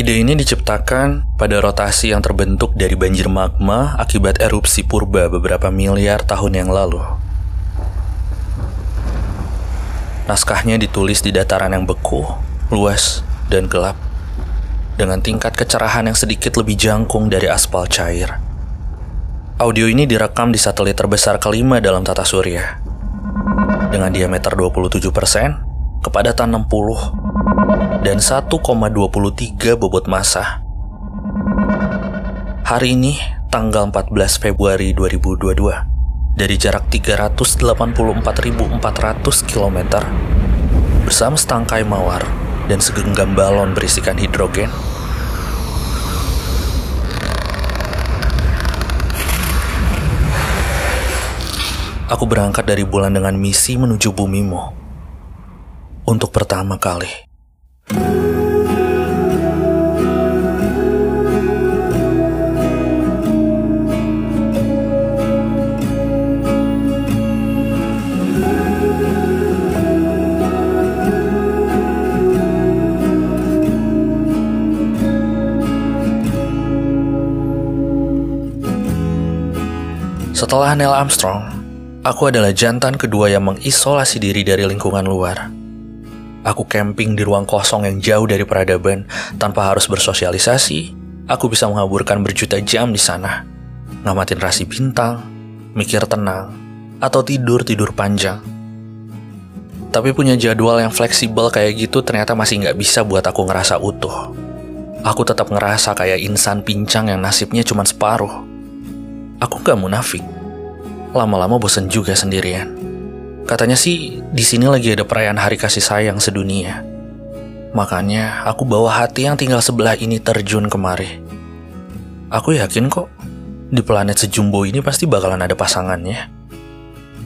Ide ini diciptakan pada rotasi yang terbentuk dari banjir magma akibat erupsi purba beberapa miliar tahun yang lalu. Naskahnya ditulis di dataran yang beku, luas, dan gelap, dengan tingkat kecerahan yang sedikit lebih jangkung dari aspal cair. Audio ini direkam di satelit terbesar kelima dalam tata surya, dengan diameter 27%, kepadatan 60, dan 1,23 bobot massa. Hari ini, tanggal 14 Februari 2022, dari jarak 384.400 km bersama setangkai mawar dan segenggam balon berisikan hidrogen. Aku berangkat dari bulan dengan misi menuju bumimu untuk pertama kali. Setelah Neil Armstrong, aku adalah jantan kedua yang mengisolasi diri dari lingkungan luar. Aku camping di ruang kosong yang jauh dari peradaban tanpa harus bersosialisasi. Aku bisa mengaburkan berjuta jam di sana, ngamatin rasi bintang, mikir tenang, atau tidur-tidur panjang. Tapi punya jadwal yang fleksibel kayak gitu ternyata masih nggak bisa buat aku ngerasa utuh. Aku tetap ngerasa kayak insan pincang yang nasibnya cuma separuh. Aku gak munafik. Lama-lama bosen juga sendirian. Katanya sih di sini lagi ada perayaan hari kasih sayang sedunia. Makanya aku bawa hati yang tinggal sebelah ini terjun kemari. Aku yakin kok di planet sejumbo ini pasti bakalan ada pasangannya.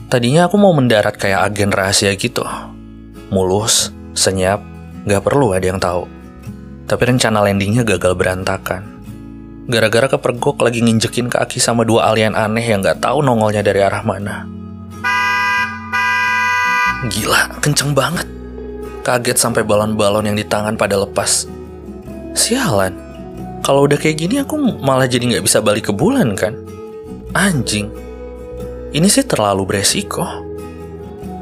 Tadinya aku mau mendarat kayak agen rahasia gitu. Mulus, senyap, gak perlu ada yang tahu. Tapi rencana landingnya gagal berantakan. Gara-gara kepergok lagi nginjekin kaki sama dua alien aneh yang gak tahu nongolnya dari arah mana. Gila, kenceng banget. Kaget sampai balon-balon yang di tangan pada lepas. Sialan, kalau udah kayak gini aku malah jadi gak bisa balik ke bulan kan? Anjing, ini sih terlalu beresiko.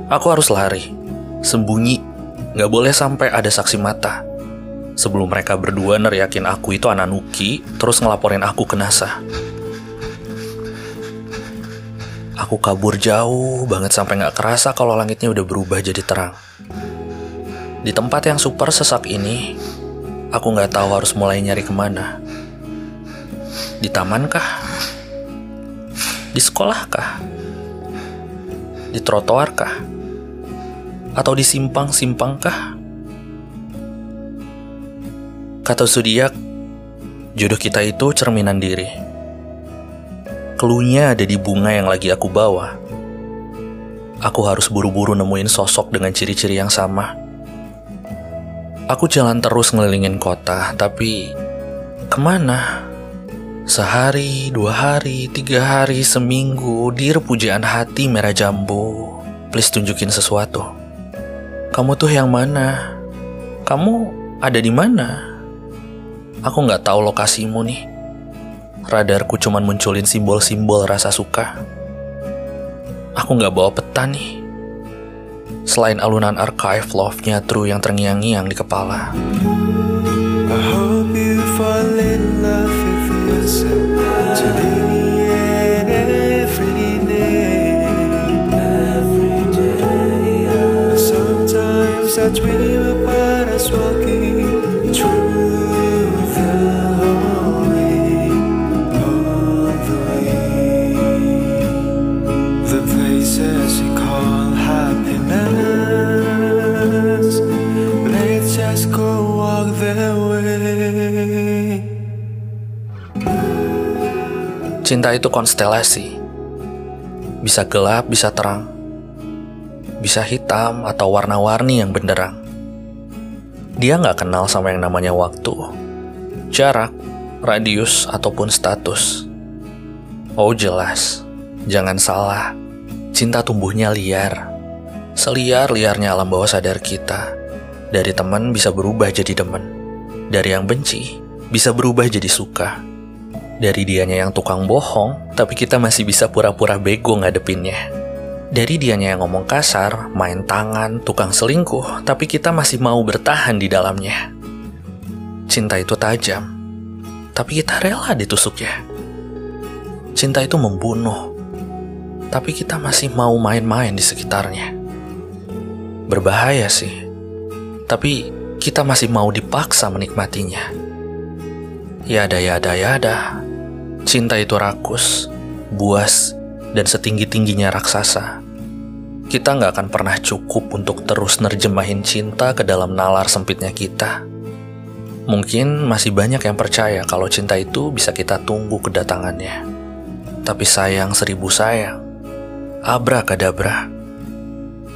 Aku harus lari, sembunyi, gak boleh sampai ada saksi mata sebelum mereka berdua neriakin aku itu anak Nuki, terus ngelaporin aku ke NASA. Aku kabur jauh banget sampai nggak kerasa kalau langitnya udah berubah jadi terang. Di tempat yang super sesak ini, aku nggak tahu harus mulai nyari ke mana. Di taman kah? Di sekolah kah? Di trotoar kah? Atau di simpang-simpang kah? Kata zodiak, jodoh kita itu cerminan diri. Keluhnya ada di bunga yang lagi aku bawa. Aku harus buru-buru nemuin sosok dengan ciri-ciri yang sama. Aku jalan terus ngelilingin kota, tapi ke mana? Sehari, dua hari, tiga hari, seminggu, dir pujaan hati merah jambu. Please tunjukin sesuatu. Kamu tuh yang mana? Kamu ada di mana? Aku nggak tahu lokasimu nih. Radarku cuma munculin simbol-simbol rasa suka. Aku nggak bawa peta nih. Selain alunan archive love-nya True yang terngiang-ngiang di kepala. I Cinta itu konstelasi. Bisa gelap, bisa terang. Bisa hitam atau warna-warni yang benderang. Dia nggak kenal sama yang namanya waktu, jarak, radius, ataupun status. Oh jelas, jangan salah. Cinta tumbuhnya liar. Seliar-liarnya alam bawah sadar kita. Dari teman bisa berubah jadi demen. Dari yang benci bisa berubah jadi suka. Dari dianya yang tukang bohong, tapi kita masih bisa pura-pura bego ngadepinnya. Dari dianya yang ngomong kasar, main tangan, tukang selingkuh, tapi kita masih mau bertahan di dalamnya. Cinta itu tajam, tapi kita rela ditusuknya. Cinta itu membunuh, tapi kita masih mau main-main di sekitarnya. Berbahaya sih, tapi kita masih mau dipaksa menikmatinya. Yada yada yada, cinta itu rakus, buas, dan setinggi-tingginya raksasa. Kita nggak akan pernah cukup untuk terus nerjemahin cinta ke dalam nalar sempitnya kita. Mungkin masih banyak yang percaya kalau cinta itu bisa kita tunggu kedatangannya. Tapi sayang seribu sayang, Abrakadabra.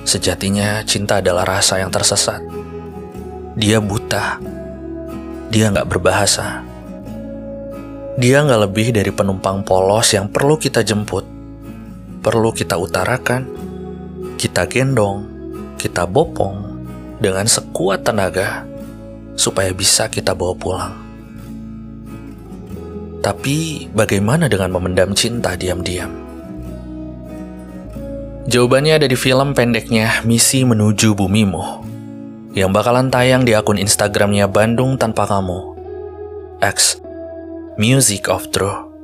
Sejatinya cinta adalah rasa yang tersesat. Dia buta. Dia nggak berbahasa. Dia nggak lebih dari penumpang polos yang perlu kita jemput. Perlu kita utarakan, kita gendong, kita bopong dengan sekuat tenaga supaya bisa kita bawa pulang. Tapi bagaimana dengan memendam cinta diam-diam? Jawabannya ada di film pendeknya Misi Menuju Bumimu yang bakalan tayang di akun Instagramnya Bandung Tanpa Kamu X Music of Truth